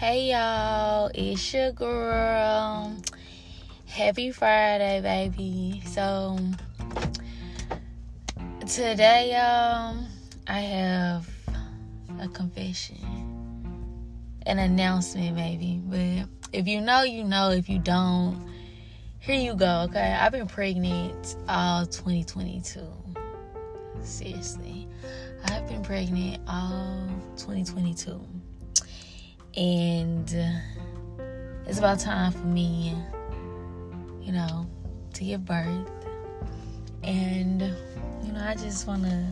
Hey y'all, it's your girl. Happy Friday, baby. So today, um, I have a confession, an announcement, maybe. But if you know, you know. If you don't, here you go. Okay, I've been pregnant all 2022. Seriously, I've been pregnant all 2022 and it's about time for me, you know, to give birth. And, you know, I just want to.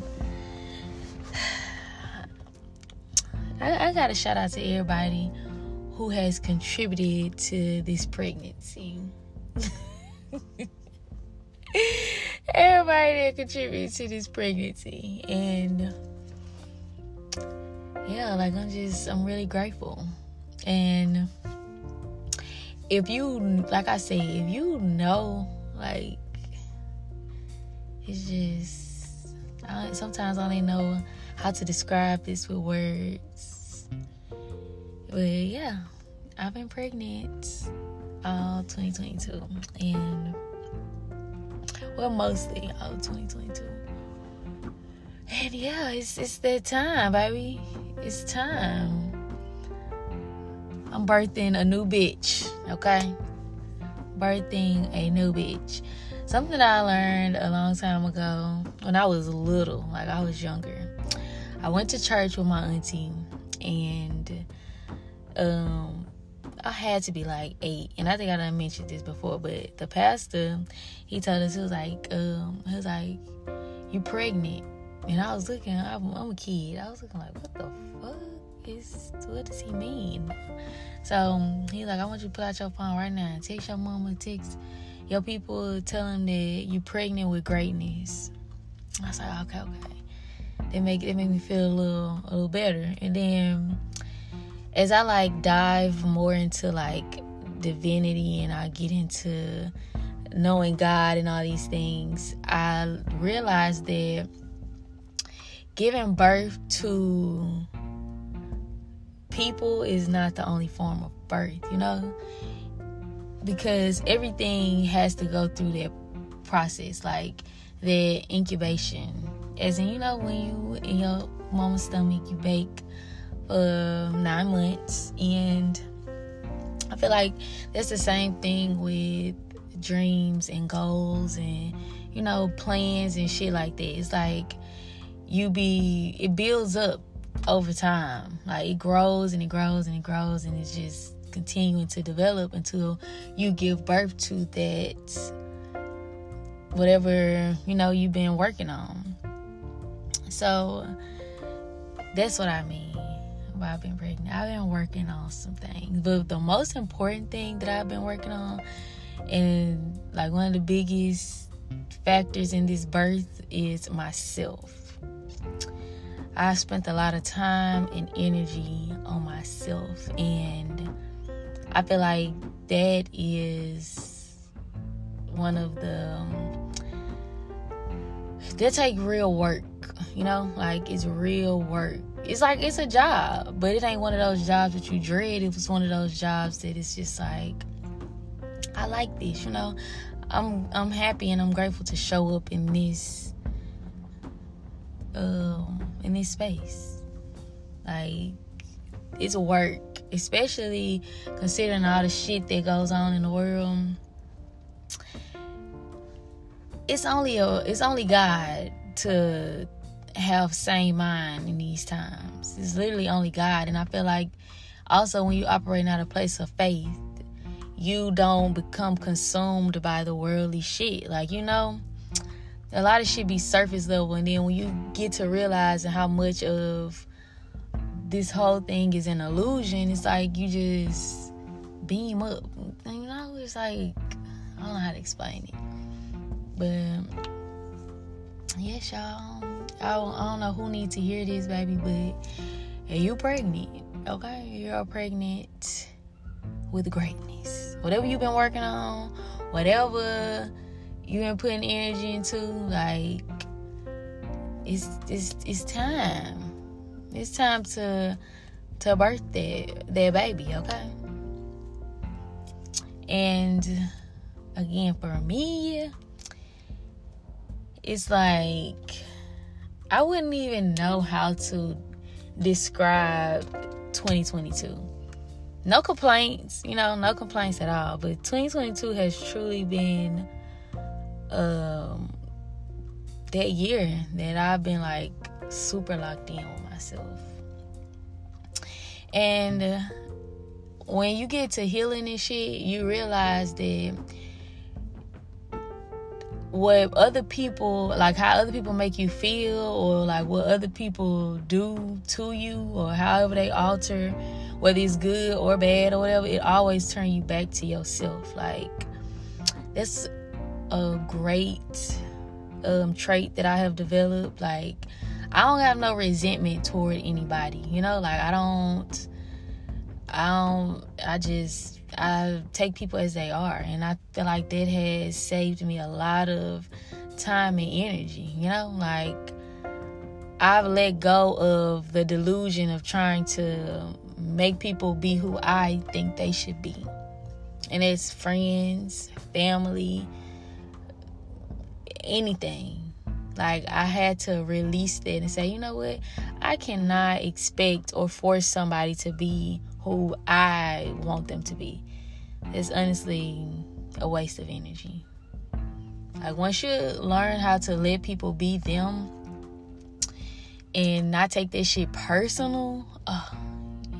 I, I got a shout out to everybody who has contributed to this pregnancy. everybody that contributes to this pregnancy. And yeah, like I'm just, I'm really grateful. And if you, like I say, if you know, like, it's just, I, sometimes I don't know how to describe this with words. But yeah, I've been pregnant all 2022. And, well, mostly all 2022. And yeah, it's it's that time, baby. It's time. I'm birthing a new bitch, okay? Birthing a new bitch. Something I learned a long time ago when I was little, like I was younger. I went to church with my auntie and um I had to be like eight, and I think I done mentioned this before, but the pastor he told us he was like, um, he was like, "You pregnant?" And I was looking, I'm, I'm a kid. I was looking like, what the fuck is, what does he mean? So he's like, I want you to pull out your phone right now. And text your mama, text your people, tell them that you're pregnant with greatness. I was like, okay, okay. They make they make me feel a little a little better. And then as I like dive more into like divinity and I get into knowing God and all these things, I realized that giving birth to people is not the only form of birth, you know? Because everything has to go through that process, like the incubation. As in, you know, when you in your mama's stomach, you bake for nine months. And I feel like that's the same thing with dreams and goals and, you know, plans and shit like that. It's like, you be it builds up over time. Like it grows and it grows and it grows and it's just continuing to develop until you give birth to that whatever, you know, you've been working on. So that's what I mean by been pregnant. I've been working on some things. But the most important thing that I've been working on and like one of the biggest factors in this birth is myself I spent a lot of time and energy on myself, and I feel like that is one of the um, that take real work. You know, like it's real work. It's like it's a job, but it ain't one of those jobs that you dread. It was one of those jobs that it's just like I like this. You know, I'm I'm happy and I'm grateful to show up in this um, in this space. Like it's work, especially considering all the shit that goes on in the world. It's only a it's only God to have same mind in these times. It's literally only God, and I feel like also when you operate out of place of faith, you don't become consumed by the worldly shit. Like you know, a lot of shit be surface level and then when you get to realizing how much of this whole thing is an illusion it's like you just beam up. You know it's like i don't know how to explain it. But yes y'all. I don't, I don't know who needs to hear this baby but if you pregnant okay? You're pregnant with greatness. Whatever you've been working on whatever you ain't putting energy into, like it's it's it's time. It's time to to birth that their baby, okay? And again, for me, it's like I wouldn't even know how to describe 2022. No complaints, you know, no complaints at all. But 2022 has truly been um that year that I've been like super locked in with myself. And when you get to healing and shit, you realize that what other people like how other people make you feel or like what other people do to you or however they alter whether it's good or bad or whatever it always turn you back to yourself like that's a great um, trait that i have developed like i don't have no resentment toward anybody you know like i don't i don't i just I take people as they are, and I feel like that has saved me a lot of time and energy. You know, like I've let go of the delusion of trying to make people be who I think they should be, and it's friends, family, anything. Like I had to release that and say, you know what? I cannot expect or force somebody to be who I want them to be. It's honestly a waste of energy. Like once you learn how to let people be them and not take this shit personal, oh,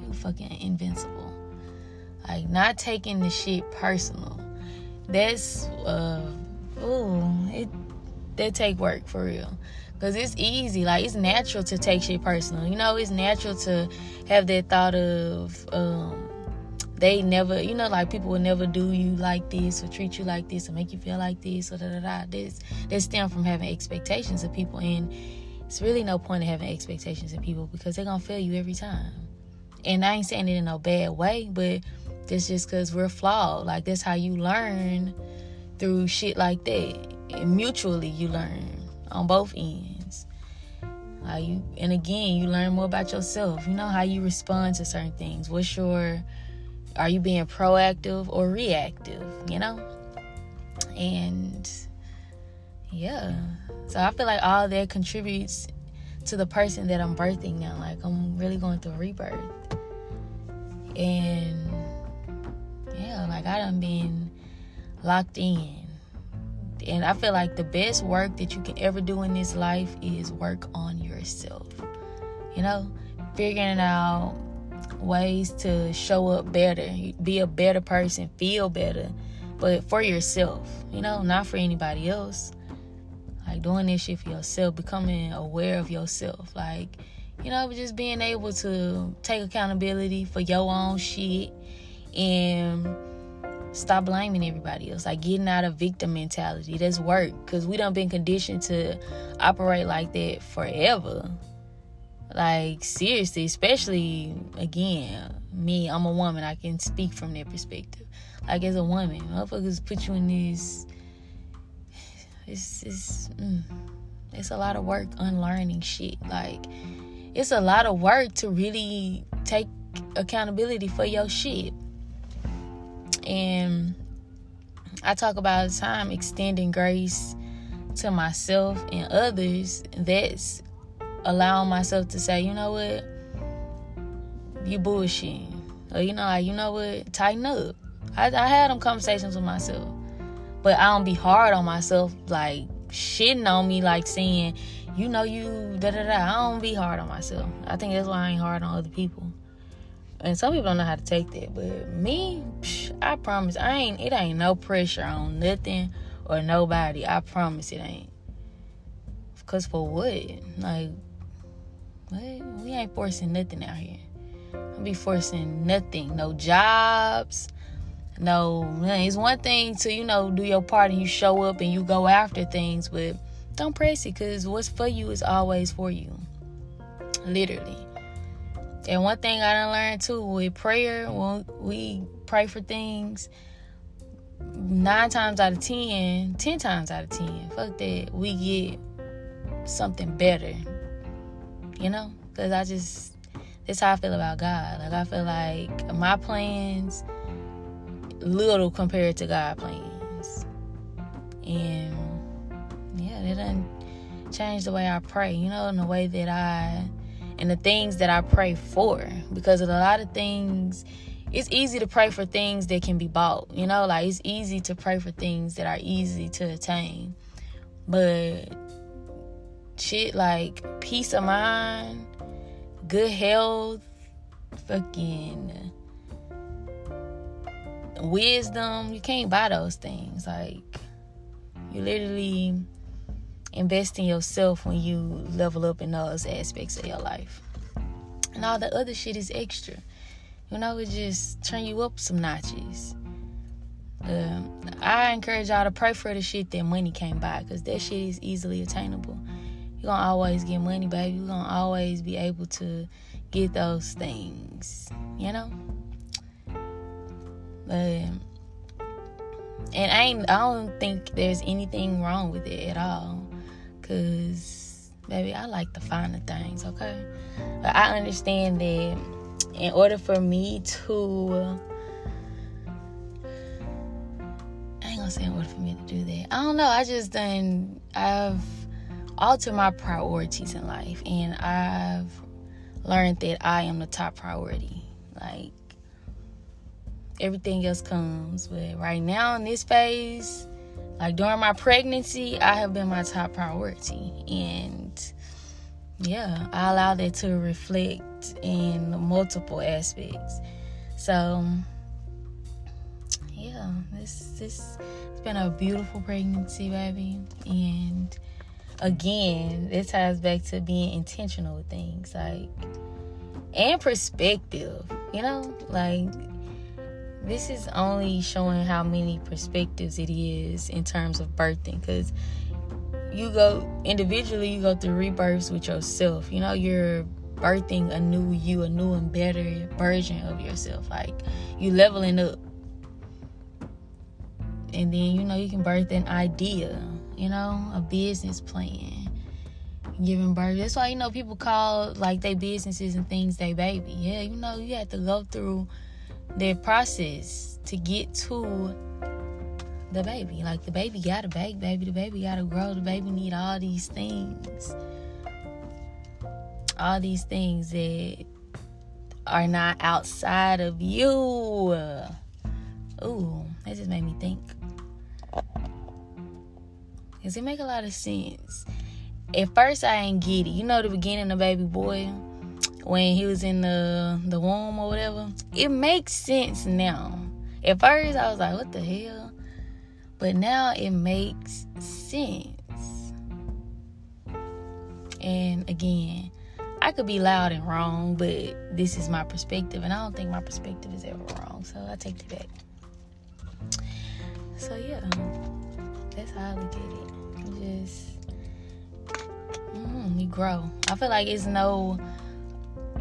you fucking invincible. Like not taking the shit personal. That's uh ooh, it that take work for real. Cause it's easy, like it's natural to take shit personal. You know, it's natural to have that thought of um, they never, you know, like people will never do you like this or treat you like this or make you feel like this or da da da. This they stem from having expectations of people, and it's really no point in having expectations of people because they're gonna fail you every time. And I ain't saying it in no bad way, but it's just because we're flawed. Like that's how you learn through shit like that. And mutually, you learn on both ends. You, and again, you learn more about yourself. You know how you respond to certain things. What's your, are you being proactive or reactive? You know, and yeah. So I feel like all that contributes to the person that I'm birthing now. Like I'm really going through a rebirth, and yeah, like I done been locked in and I feel like the best work that you can ever do in this life is work on yourself. You know, figuring out ways to show up better, be a better person, feel better, but for yourself, you know, not for anybody else. Like doing this shit for yourself, becoming aware of yourself. Like, you know, just being able to take accountability for your own shit and stop blaming everybody else like getting out of victim mentality. That's work because we don't been conditioned to operate like that forever. Like seriously especially again me i'm a woman i can speak from that perspective. Like as a woman motherfuckers put you in this it's it's mm, it's a lot of work unlearning shit. Like it's a lot of work to really take accountability for your shit and I talk about the time extending grace to myself and others. That's allowing myself to say, you know what, you bullshit. Or you know, like, you know what, tighten up. I, I had them conversations with myself. But I don't be hard on myself, like shitting on me, like saying, you know, you da da da. I don't be hard on myself. I think that's why I ain't hard on other people. And some people don't know how to take that, but me, psh, I promise, I ain't. It ain't no pressure on nothing or nobody. I promise it ain't. Cause for what? Like, what? We ain't forcing nothing out here. I be forcing nothing. No jobs. No, it's one thing to you know do your part and you show up and you go after things, but don't press it because what's for you is always for you. Literally. And one thing I done learned too with prayer, when we pray for things, nine times out of ten, ten times out of ten, fuck that, we get something better. You know? Because I just, That's how I feel about God. Like I feel like my plans little compared to God plans. And yeah, that doesn't change the way I pray, you know, in the way that I and the things that I pray for. Because of a lot of things it's easy to pray for things that can be bought, you know, like it's easy to pray for things that are easy to attain. But shit like peace of mind, good health, fucking wisdom. You can't buy those things. Like you literally invest in yourself when you level up in those aspects of your life. And all the other shit is extra. You know, it just turn you up some notches. Um, I encourage y'all to pray for the shit that money can't buy because that shit is easily attainable. You're gonna always get money, baby. You're gonna always be able to get those things, you know? But and I I don't think there's anything wrong with it at all. Cause baby, I like the finer things, okay? But I understand that in order for me to I ain't gonna say in order for me to do that. I don't know. I just done I've altered my priorities in life and I've learned that I am the top priority. Like everything else comes. But right now in this phase, like during my pregnancy, I have been my top priority. And yeah, I allow that to reflect in multiple aspects. So yeah, this this it's been a beautiful pregnancy, baby. And again, this ties back to being intentional with things, like and perspective, you know, like this is only showing how many perspectives it is in terms of birthing because you go individually you go through rebirths with yourself. You know you're birthing a new you a new and better version of yourself. Like you leveling up. And then you know you can birth an idea you know a business plan giving birth. That's why you know people call like they businesses and things they baby. Yeah you know you have to go through their process to get to the baby. Like the baby gotta bake, baby. The baby gotta grow. The baby need all these things. All these things that are not outside of you. Ooh, that just made me think. Does it make a lot of sense? At first I ain't get it. You know the beginning of baby boy when he was in the the womb or whatever. It makes sense now. At first I was like, what the hell? But now it makes sense. And again, I could be loud and wrong, but this is my perspective, and I don't think my perspective is ever wrong. So I take it back. So yeah, that's how I look at it. Just mm, we grow. I feel like it's no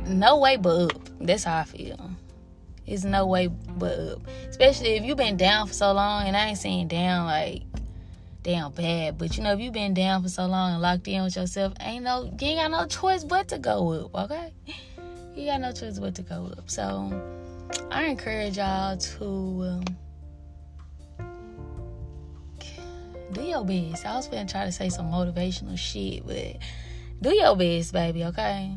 no way but up. That's how I feel. It's no way but up. Especially if you've been down for so long, and I ain't saying down like down bad, but you know, if you've been down for so long and locked in with yourself, ain't no you ain't got no choice but to go up, okay? You got no choice but to go up. So I encourage y'all to um, do your best. I was gonna try to say some motivational shit, but do your best, baby, okay?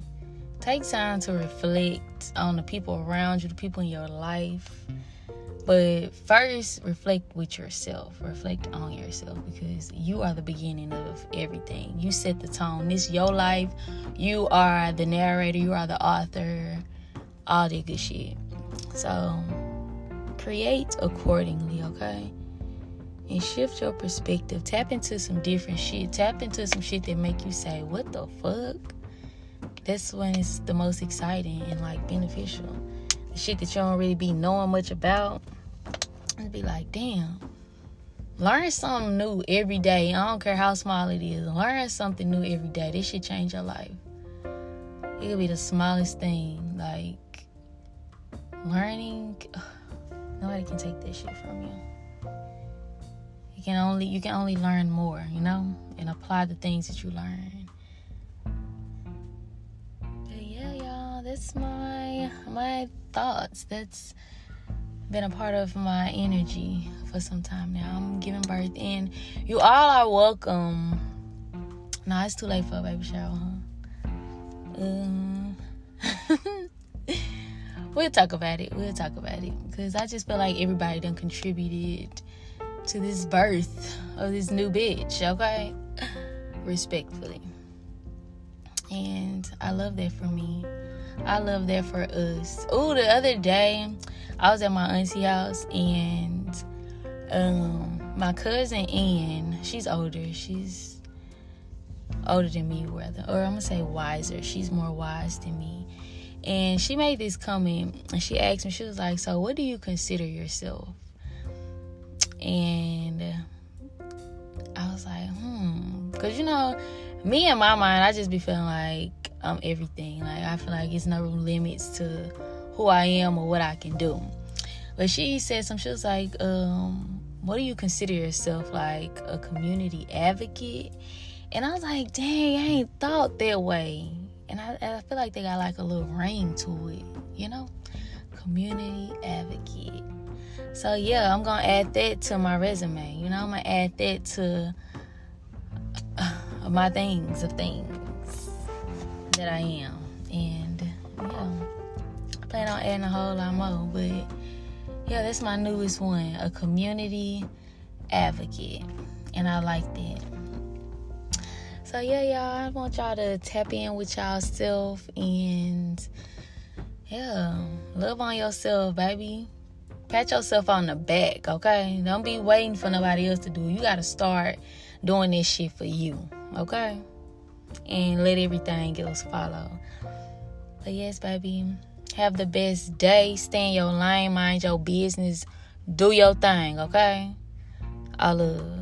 Take time to reflect on the people around you, the people in your life. But first, reflect with yourself. Reflect on yourself because you are the beginning of everything. You set the tone. This your life. You are the narrator. You are the author. All that good shit. So, create accordingly, okay? And shift your perspective. Tap into some different shit. Tap into some shit that make you say, "What the fuck?" That's when it's the most exciting and like beneficial. The shit that you don't really be knowing much about. And be like, damn. Learn something new every day. I don't care how small it is. Learn something new every day. This should change your life. It could be the smallest thing. Like learning ugh, nobody can take that shit from you. You can only you can only learn more, you know, and apply the things that you learn. That's my my thoughts. That's been a part of my energy for some time now. I'm giving birth, and you all are welcome. Nah, it's too late for a baby shower, huh? Um, we'll talk about it. We'll talk about it because I just feel like everybody done contributed to this birth of this new bitch. Okay, respectfully, and I love that for me. I love that for us. Oh, the other day I was at my auntie house and um my cousin Ann, she's older. She's older than me rather. Or I'm gonna say wiser. She's more wise than me. And she made this comment and she asked me, she was like, So what do you consider yourself? And I was like, hmm. Cause you know, me in my mind, I just be feeling like I'm everything. Like I feel like it's no limits to who I am or what I can do. But she said some. She was like, um, "What do you consider yourself like a community advocate?" And I was like, "Dang, I ain't thought that way." And I, I feel like they got like a little ring to it, you know, community advocate. So yeah, I'm gonna add that to my resume. You know, I'm gonna add that to uh, my things of things that I am. And yeah, I plan on adding a whole lot more. But yeah, that's my newest one a community advocate. And I like that. So yeah, y'all, I want y'all to tap in with y'all self and yeah, love on yourself, baby. Pat yourself on the back, okay? Don't be waiting for nobody else to do. You gotta start doing this shit for you, okay? And let everything else follow. But yes, baby, have the best day. Stay in your lane, mind your business, do your thing, okay? I love.